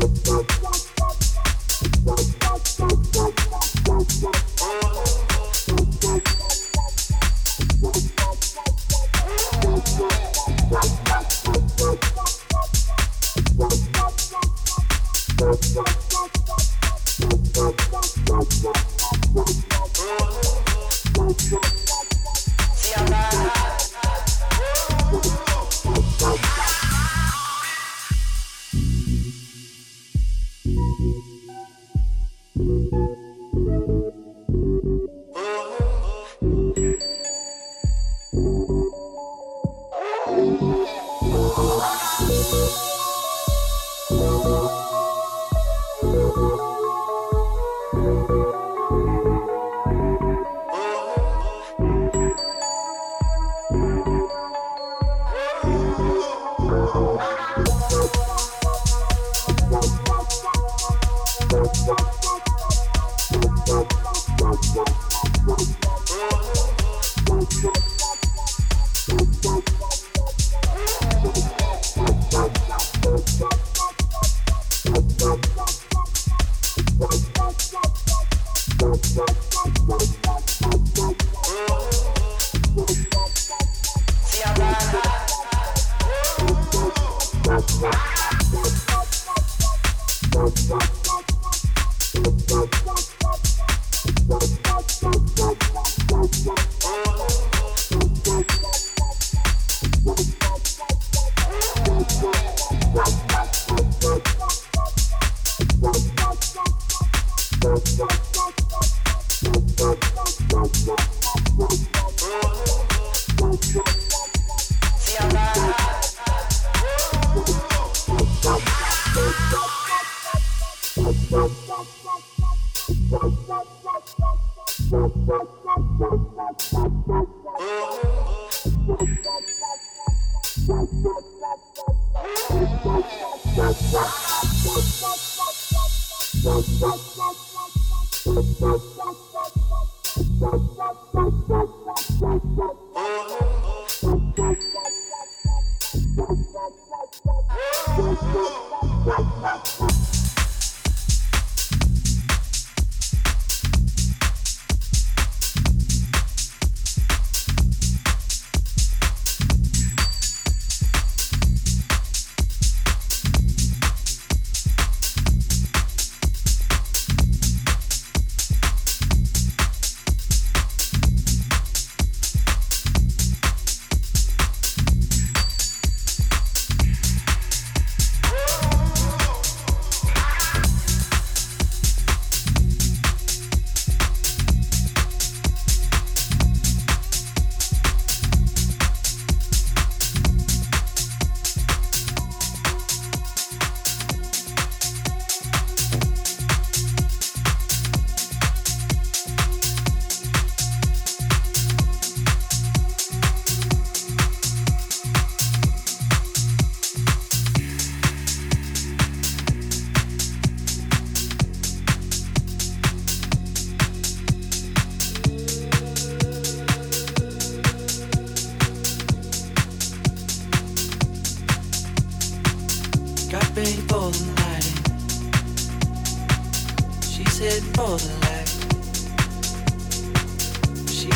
Thank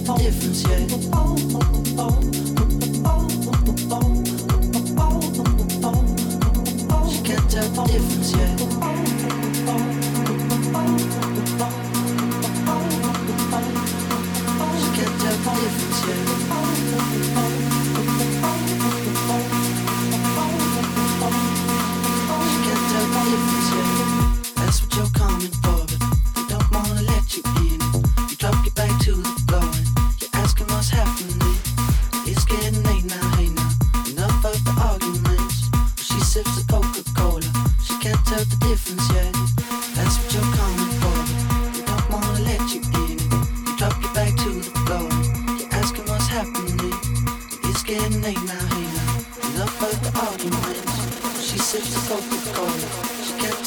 Tell the difference yet. She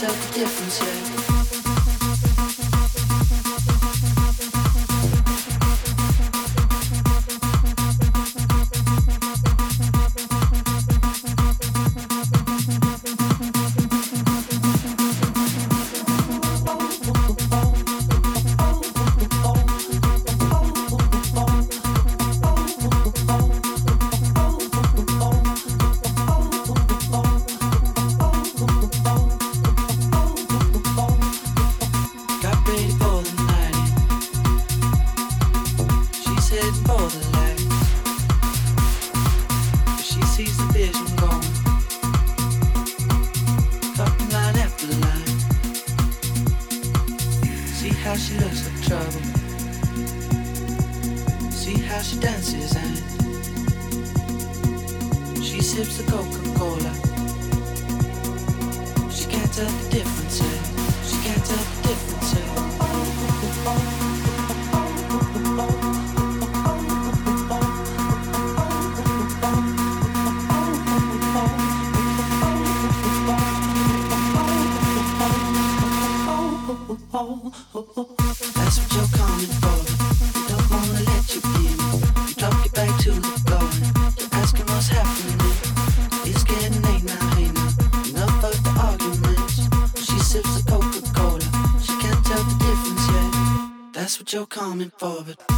tell the difference yet. Coming for,